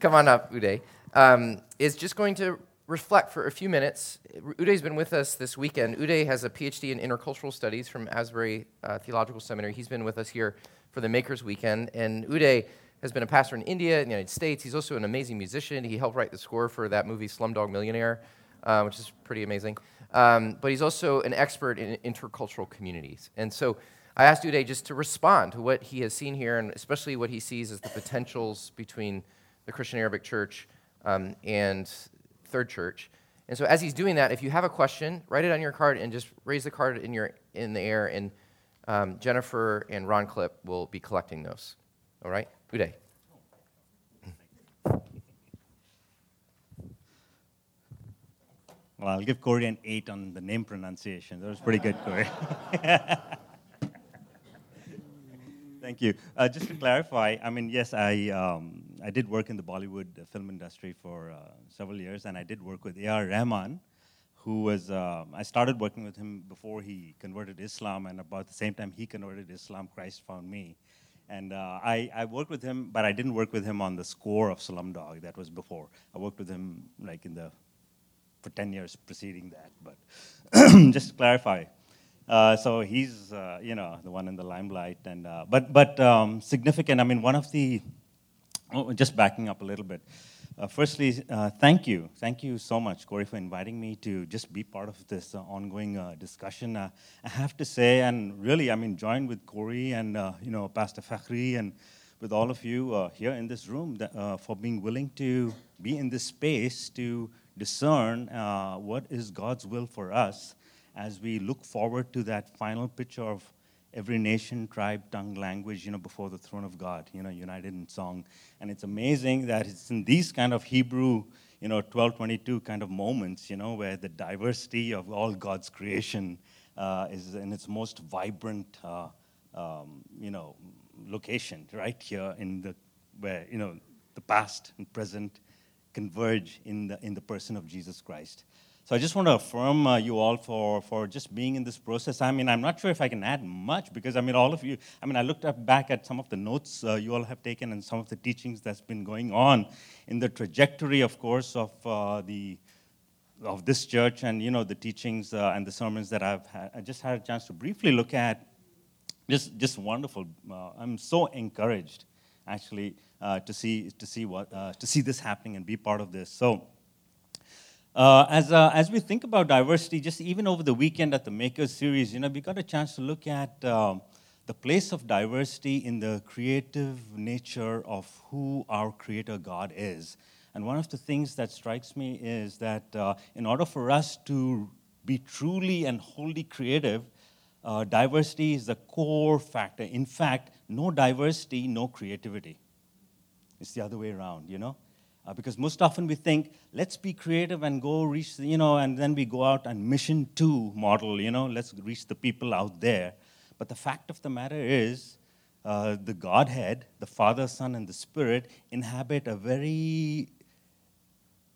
Come on up, Uday, um, is just going to reflect for a few minutes. Uday's been with us this weekend. Uday has a PhD in intercultural studies from Asbury uh, Theological Seminary. He's been with us here for the Makers Weekend. And Uday has been a pastor in India, in the United States. He's also an amazing musician. He helped write the score for that movie Slumdog Millionaire, uh, which is pretty amazing. Um, but he's also an expert in intercultural communities. And so I asked Uday just to respond to what he has seen here, and especially what he sees as the potentials between the Christian Arabic Church um, and Third Church. And so as he's doing that, if you have a question, write it on your card and just raise the card in, your, in the air, and um, Jennifer and Ron Clip will be collecting those. All right? Uday. Well, I'll give Corey an eight on the name pronunciation. That was pretty good, Corey. Thank you. Uh, just to clarify, I mean, yes, I, um, I did work in the Bollywood film industry for uh, several years, and I did work with A.R. Rahman, who was, uh, I started working with him before he converted Islam, and about the same time he converted Islam, Christ found me. And uh, I, I worked with him, but I didn't work with him on the score of Slumdog. That was before. I worked with him like in the for 10 years preceding that. But just to clarify, uh, so he's uh, you know the one in the limelight, and uh, but but um, significant. I mean, one of the oh, just backing up a little bit. Uh, firstly, uh, thank you. Thank you so much, Corey, for inviting me to just be part of this ongoing discussion. I have to say, and really, I mean, join with Corey and, you know, Pastor Fakhri and with all of you here in this room that, for being willing to be in this space to discern what is God's will for us as we look forward to that final picture of every nation, tribe, tongue, language, you know, before the throne of God, you know, united in song. And it's amazing that it's in these kind of Hebrew, you know, 1222 kind of moments, you know, where the diversity of all God's creation uh, is in its most vibrant, uh, um, you know, location, right here in the, where, you know, the past and present converge in the, in the person of Jesus Christ. So I just want to affirm uh, you all for, for just being in this process. I mean, I'm not sure if I can add much because, I mean, all of you, I mean, I looked up back at some of the notes uh, you all have taken and some of the teachings that's been going on in the trajectory, of course, of uh, the of this church and, you know, the teachings uh, and the sermons that I've had. I just had a chance to briefly look at. Just, just wonderful. Uh, I'm so encouraged, actually, uh, to see to see what to see this happening and be part of this. So, Uh, as, uh, as we think about diversity, just even over the weekend at the Makers series, you know, we got a chance to look at um, the place of diversity in the creative nature of who our Creator God is. And one of the things that strikes me is that uh, in order for us to be truly and wholly creative, uh, diversity is the core factor. In fact, no diversity, no creativity. It's the other way around, you know? Uh, because most often we think, let's be creative and go reach, you know, and then we go out and mission two model, you know, let's reach the people out there. But the fact of the matter is, uh, the Godhead, the Father, Son, and the Spirit inhabit a very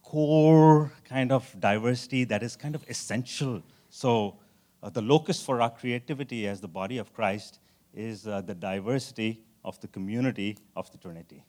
core kind of diversity that is kind of essential. So, uh, the locus for our creativity as the body of Christ is uh, the diversity of the community of the Trinity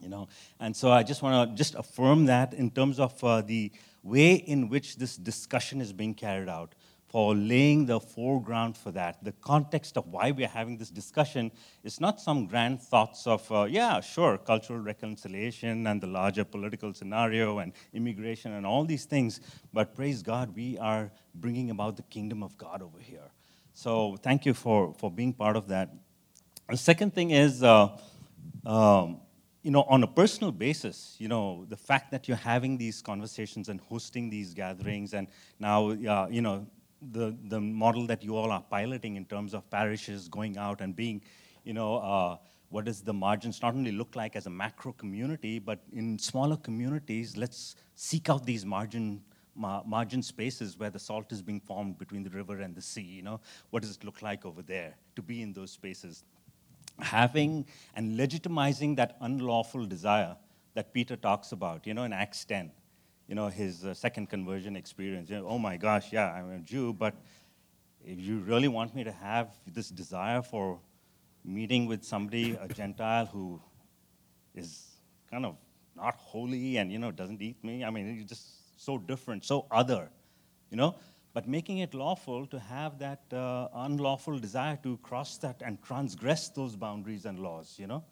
you know? And so i just want to just affirm that in terms of uh, the way in which this discussion is being carried out for laying the foreground for that. The context of why we're having this discussion is not some grand thoughts of uh, yeah sure cultural reconciliation and the larger political scenario and immigration and all these things but praise god we are bringing about the kingdom of god over here. So thank you for for being part of that. The second thing is uh, um, you know, on a personal basis, you know, the fact that you're having these conversations and hosting these gatherings, and now, uh, you know, the, the model that you all are piloting in terms of parishes going out and being, you know, uh, what does the margins not only look like as a macro community, but in smaller communities, let's seek out these margin margin spaces where the salt is being formed between the river and the sea. You know, what does it look like over there to be in those spaces? Having and legitimizing that unlawful desire that Peter talks about, you know, in Acts 10, you know, his uh, second conversion experience. You know, oh my gosh, yeah, I'm a Jew, but if you really want me to have this desire for meeting with somebody, a Gentile who is kind of not holy and, you know, doesn't eat me, I mean, he's just so different, so other, you know, but making it lawful to have that uh, unlawful desire to cross that and transgress those boundaries and laws, you know?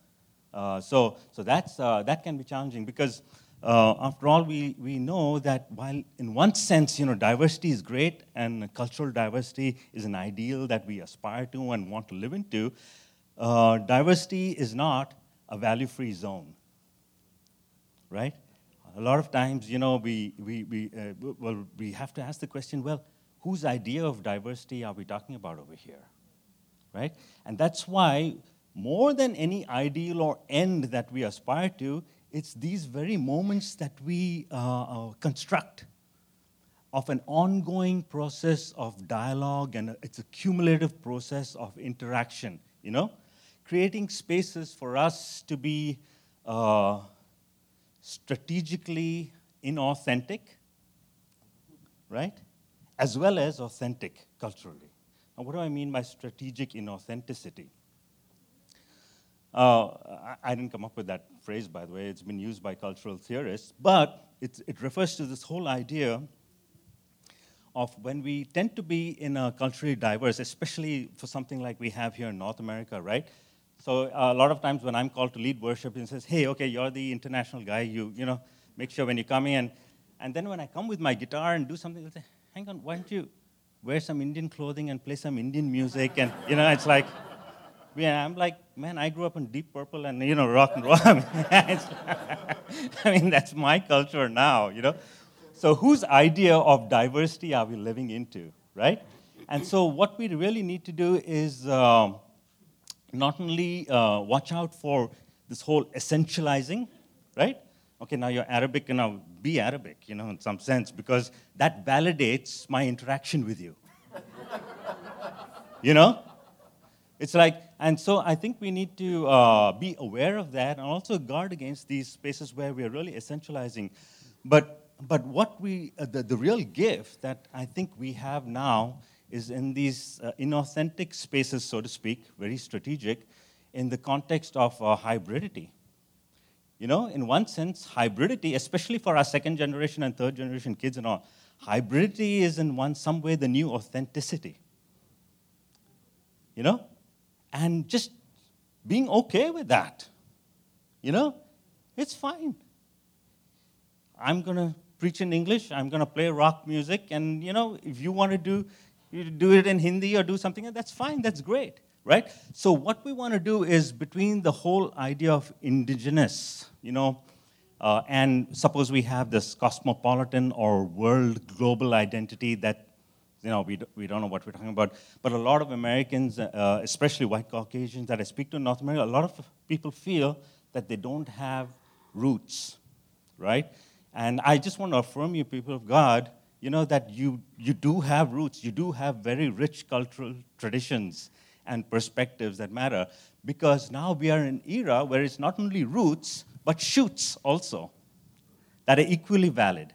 Uh, so so that's, uh, that can be challenging because, uh, after all, we, we know that while in one sense, you know, diversity is great and cultural diversity is an ideal that we aspire to and want to live into, uh, diversity is not a value-free zone, right? a lot of times, you know, we, we, we, uh, well, we have to ask the question, well, whose idea of diversity are we talking about over here? Right? And that's why, more than any ideal or end that we aspire to, it's these very moments that we uh, uh, construct of an ongoing process of dialogue and it's a cumulative process of interaction, you know? Creating spaces for us to be uh, strategically inauthentic, right? As well as authentic culturally. Now, what do I mean by strategic inauthenticity? Uh, I, didn't come up with that phrase, by the way. It's been used by cultural theorists, but it, it refers to this whole idea of when we tend to be in a culturally diverse, especially for something like we have here in North America, right? So a lot of times when I'm called to lead worship, he says, hey, okay, you're the international guy. You, you know, make sure when you come in. And then when I come with my guitar and do something, they'll say, hang on, why don't you wear some Indian clothing and play some Indian music? And, you know, it's like, yeah, I'm like, man, I grew up in Deep Purple and, you know, rock and roll. I mean, that's my culture now, you know. So whose idea of diversity are we living into, right? And so what we really need to do is... Um, not only uh, watch out for this whole essentializing, right? Okay, now you're Arabic, and now be Arabic, you know, in some sense, because that validates my interaction with you. you know? It's like, and so I think we need to uh, be aware of that and also guard against these spaces where we're really essentializing. But, but what we, uh, the, the real gift that I think we have now is in these uh, inauthentic spaces, so to speak, very strategic, in the context of uh, hybridity. You know, in one sense, hybridity, especially for our second generation and third generation kids and all, hybridity is in one some way the new authenticity. You know? And just being okay with that. You know? It's fine. I'm going to preach in English, I'm going to play rock music, and you know, if you want to do, you do it in Hindi or do something, that's fine, that's great, right? So what we want to do is between the whole idea of indigenous, you know, uh, and suppose we have this cosmopolitan or world global identity that, you know, we, we don't know what we're talking about. But a lot of Americans, uh, especially white Caucasians that I speak to in North America, a lot of people feel that they don't have roots, right? And I just want to affirm you, people of God, you know, that you, you do have roots. You do have very rich cultural traditions and perspectives that matter. Because now we are in an era where it's not only roots, but shoots also that are equally valid.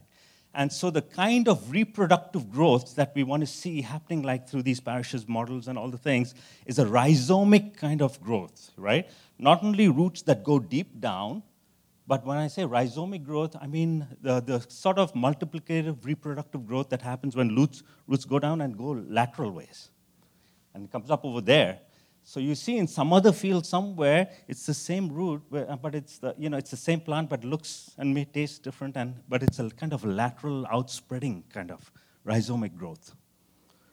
And so the kind of reproductive growth that we want to see happening like through these parishes models and all the things is a rhizomic kind of growth, right? Not only roots that go deep down, but when I say rhizomic growth, I mean the, the sort of multiplicative reproductive growth that happens when roots, roots go down and go lateral ways. And it comes up over there. So you see in some other field somewhere, it's the same root, but it's the, you know, it's the same plant, but looks and may taste different, and, but it's a kind of lateral outspreading kind of rhizomic growth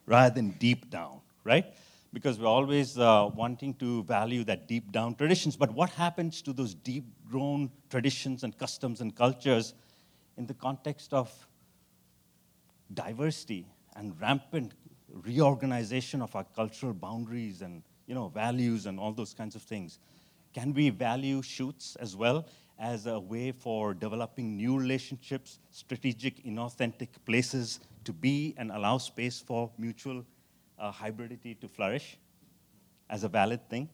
rather than deep down, right? because we're always uh, wanting to value that deep down traditions. But what happens to those deep grown traditions and customs and cultures in the context of diversity and rampant reorganization of our cultural boundaries and you know, values and all those kinds of things? Can we value shoots as well as a way for developing new relationships, strategic, inauthentic places to be and allow space for mutual uh, hybridity to flourish as a valid thing.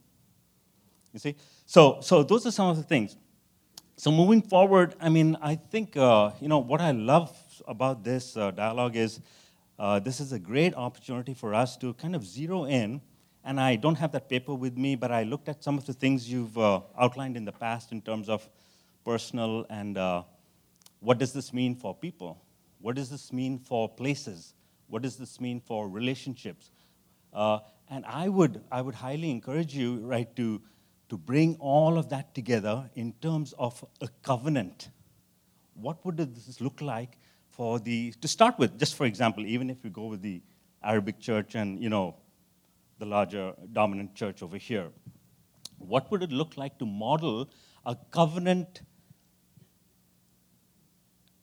You see? So, so those are some of the things. So moving forward, I mean, I think, uh, you know, what I love about this uh, dialogue is uh, this is a great opportunity for us to kind of zero in, and I don't have that paper with me, but I looked at some of the things you've uh, outlined in the past in terms of personal and uh, what does this mean for people? What does this mean for places? What does this mean for relationships? Uh, and I would, I would highly encourage you, right, to, to bring all of that together in terms of a covenant. What would this look like for the, to start with, just for example, even if we go with the Arabic church and, you know, the larger dominant church over here, what would it look like to model a covenant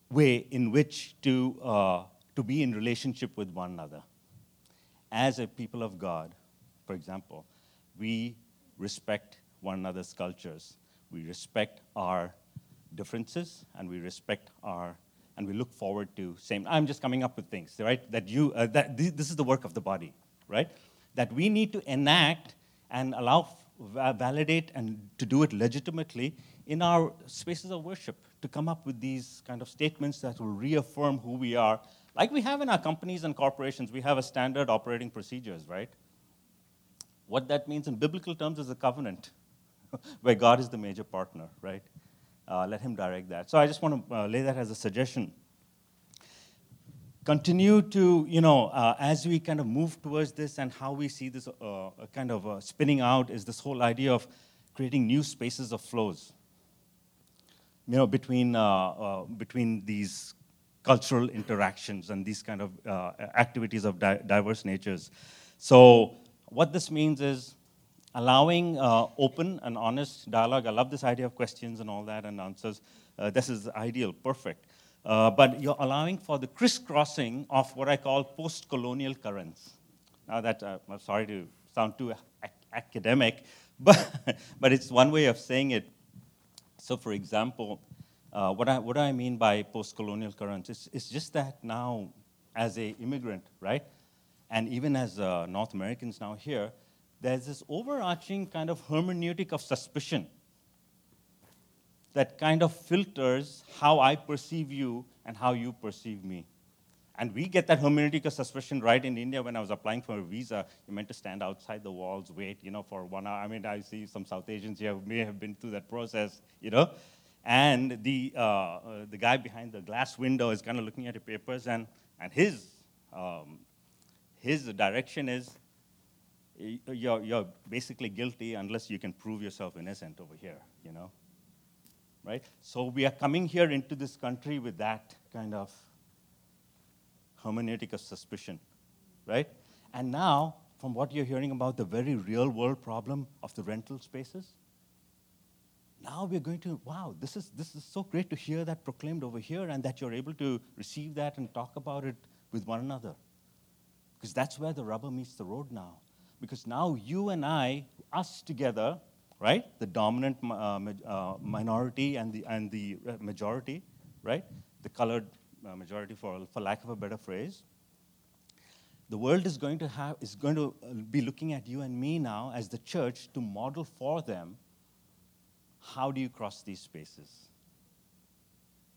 way in which to, uh, to be in relationship with one another? as a people of God, for example, we respect one another's cultures. We respect our differences and we respect our and we look forward to same i'm just coming up with things right that you uh, that th- this is the work of the body right that we need to enact and allow validate and to do it legitimately in our spaces of worship to come up with these kind of statements that will reaffirm who we are like we have in our companies and corporations, we have a standard operating procedures, right? What that means in biblical terms is a covenant where God is the major partner, right? Uh, let Him direct that. So I just want to uh, lay that as a suggestion. Continue to, you know, uh, as we kind of move towards this and how we see this uh, kind of uh, spinning out is this whole idea of creating new spaces of flows, you know, between, uh, between these cultural interactions and these kind of uh, activities of di- diverse natures. So, what this means is allowing uh, open and honest dialogue. I love this idea of questions and all that and answers. Uh, this is ideal, perfect. Uh, but you're allowing for the crisscrossing of what I call post colonial currents. Now, that uh, I'm sorry to sound too ac- academic, but, but it's one way of saying it. So, for example, uh, what, I, what I mean by post-colonial currents is it's just that now, as a immigrant, right, and even as uh, North Americans now here, there's this overarching kind of hermeneutic of suspicion that kind of filters how I perceive you and how you perceive me. And we get that hermeneutic of suspicion right in India when I was applying for a visa. You meant to stand outside the walls, wait, you know, for one hour. I mean, I see some South Asians here who may have been through that process, you know. And the, uh, the guy behind the glass window is kind of looking at your papers, and, and his, um, his direction is you're, you're basically guilty unless you can prove yourself innocent over here, you know? right? So we are coming here into this country with that kind of hermeneutic of suspicion, right? And now, from what you're hearing about the very real world problem of the rental spaces, now we're going to, wow, this is, this is so great to hear that proclaimed over here and that you're able to receive that and talk about it with one another. Because that's where the rubber meets the road now. Because now you and I, us together, right, the dominant uh, uh, minority and the, and the uh, majority, right, the colored uh, majority, for, for lack of a better phrase, the world is going to have is going to uh, be looking at you and me now as the church to model for them how do you cross these spaces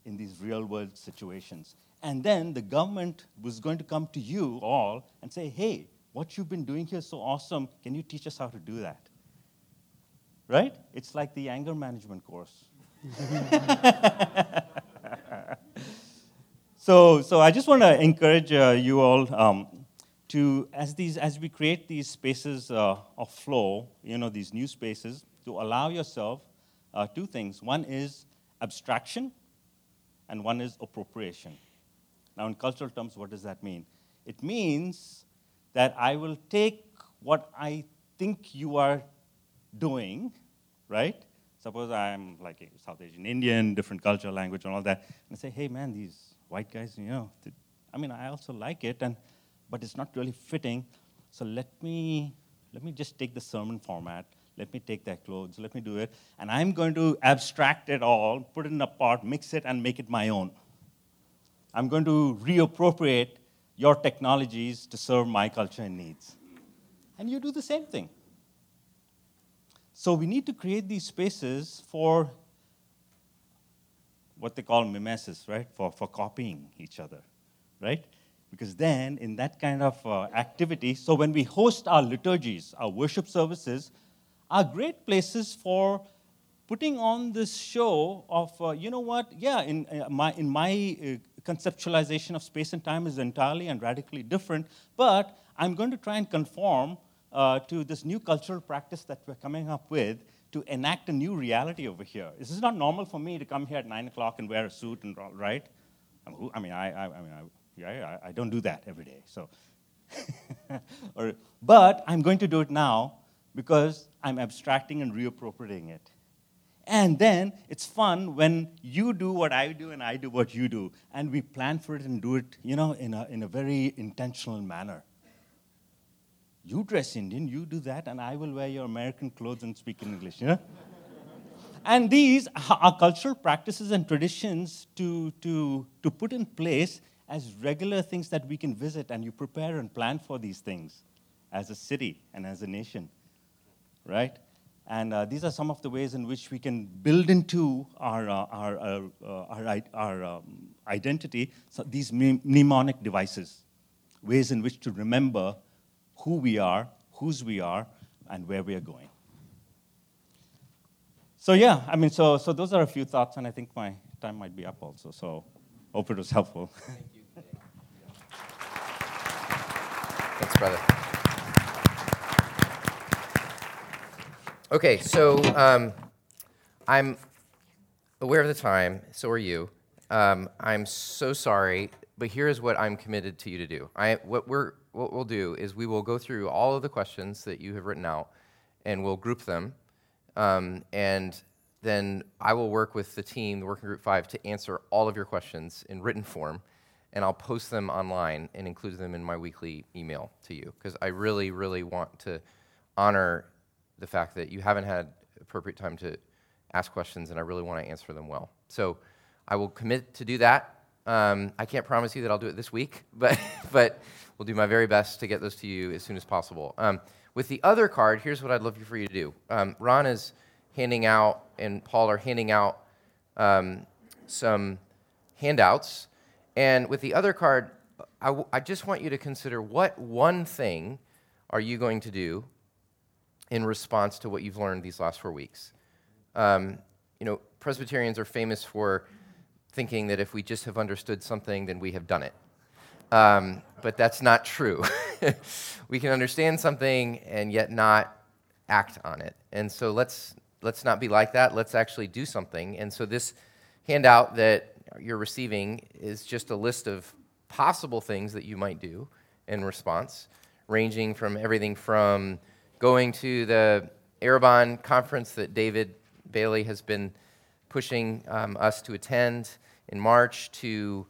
in these real world situations. And then the government was going to come to you all and say hey what you've been doing here is so awesome can you teach us how to do that right it's like the anger management course so so i just want to encourage uh, you all um, to as these as we create these spaces uh, of flow, you know, these new spaces, to allow yourself uh, two things. One is abstraction, and one is appropriation. Now, in cultural terms, what does that mean? It means that I will take what I think you are doing, right? Suppose I'm like a South Asian Indian, different culture, language, and all that, and say, hey, man, these white guys, you know, I mean, I also like it, and but it's not really fitting. So let me, let me just take the sermon format. Let me take their clothes. Let me do it. And I'm going to abstract it all, put it in a pot, mix it, and make it my own. I'm going to reappropriate your technologies to serve my culture and needs. And you do the same thing. So we need to create these spaces for what they call mimesis, right? For, for copying each other, right? Because then, in that kind of uh, activity, so when we host our liturgies, our worship services, are great places for putting on this show of, uh, you know what, yeah, in, uh, my, in my uh, conceptualization of space and time is entirely and radically different, but I'm going to try and conform uh, to this new cultural practice that we're coming up with to enact a new reality over here. This is not normal for me to come here at 9 o'clock and wear a suit and, right? I mean, I, I, I mean, I, yeah, I, I don't do that every day. So, or, but I'm going to do it now because I'm abstracting and reappropriating it. And then it's fun when you do what I do and I do what you do, and we plan for it and do it, you know, in a, in a very intentional manner. You dress Indian, you do that, and I will wear your American clothes and speak in English, you know? and these are cultural practices and traditions to, to, to put in place as regular things that we can visit, and you prepare and plan for these things as a city and as a nation, right? And uh, these are some of the ways in which we can build into our, uh, our, uh, our, our um, identity so these mnemonic devices, ways in which to remember who we are, whose we are, and where we are going. So yeah, I mean, so, so those are a few thoughts, and I think my time might be up also. So hope it was helpful. Thank you. Thanks, brother. Okay, so um, I'm aware of the time, so are you. Um, I'm so sorry, but here's what I'm committed to you to do. I, what, we're, what we'll do is we will go through all of the questions that you have written out, and we'll group them, um, and then I will work with the team, the Working Group 5, to answer all of your questions in written form and I'll post them online and include them in my weekly email to you because I really, really want to honor the fact that you haven't had appropriate time to ask questions, and I really want to answer them well. So I will commit to do that. Um, I can't promise you that I'll do it this week, but, but we'll do my very best to get those to you as soon as possible. Um, with the other card, here's what I'd love for you to do. Um, Ron is handing out, and Paul are handing out um, some handouts. And with the other card, I, w- I just want you to consider what one thing are you going to do in response to what you've learned these last four weeks. Um, you know, Presbyterians are famous for thinking that if we just have understood something, then we have done it. Um, but that's not true. we can understand something and yet not act on it. And so let's let's not be like that. Let's actually do something. And so this handout that you're receiving is just a list of possible things that you might do in response, ranging from everything from going to the Arrabon conference that David Bailey has been pushing um, us to attend in March to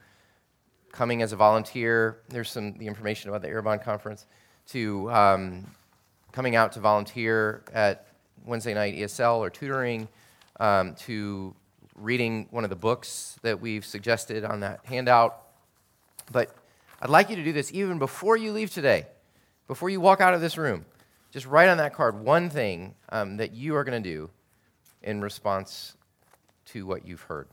coming as a volunteer. There's some the information about the Arrabon conference to um, coming out to volunteer at Wednesday night ESL or tutoring, um, to reading one of the books that we've suggested on that handout. But I'd like you to do this even before you leave today, before you walk out of this room. Just write on that card one thing um, that you are going to do in response to what you've heard.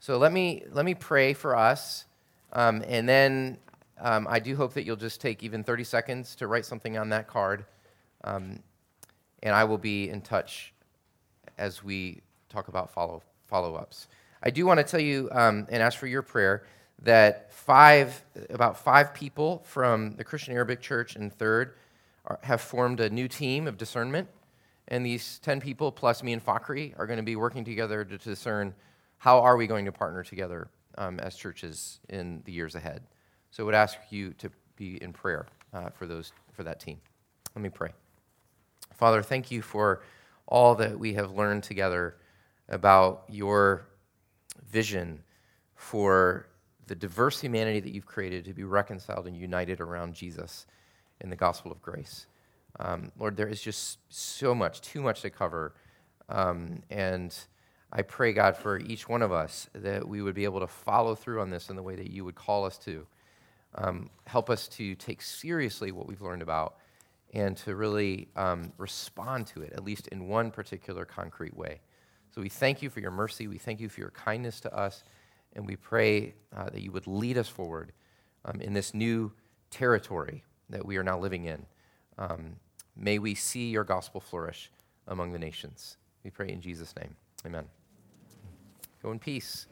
So let me, let me pray for us, um, and then um, I do hope that you'll just take even 30 seconds to write something on that card, um, and I will be in touch as we talk about follow, follow-ups. I do want to tell you um, and ask for your prayer that five, about five people from the Christian Arabic Church in Third are, have formed a new team of discernment and these 10 people, plus me and Fakri, are going to be working together to discern how are we going to partner together um, as churches in the years ahead. So I would ask you to be in prayer uh, for, those, for that team. Let me pray. Father, thank you for all that we have learned together about your vision for the diverse humanity that you've created to be reconciled and united around Jesus in the gospel of grace. Um, Lord, there is just so much, too much to cover. Um, and I pray, God, for each one of us that we would be able to follow through on this in the way that you would call us to. Um, help us to take seriously what we've learned about and to really um, respond to it, at least in one particular concrete way. So we thank you for your mercy. We thank you for your kindness to us. And we pray uh, that you would lead us forward um, in this new territory that we are now living in. Um, May we see your gospel flourish among the nations. We pray in Jesus' name. Amen. Go in peace.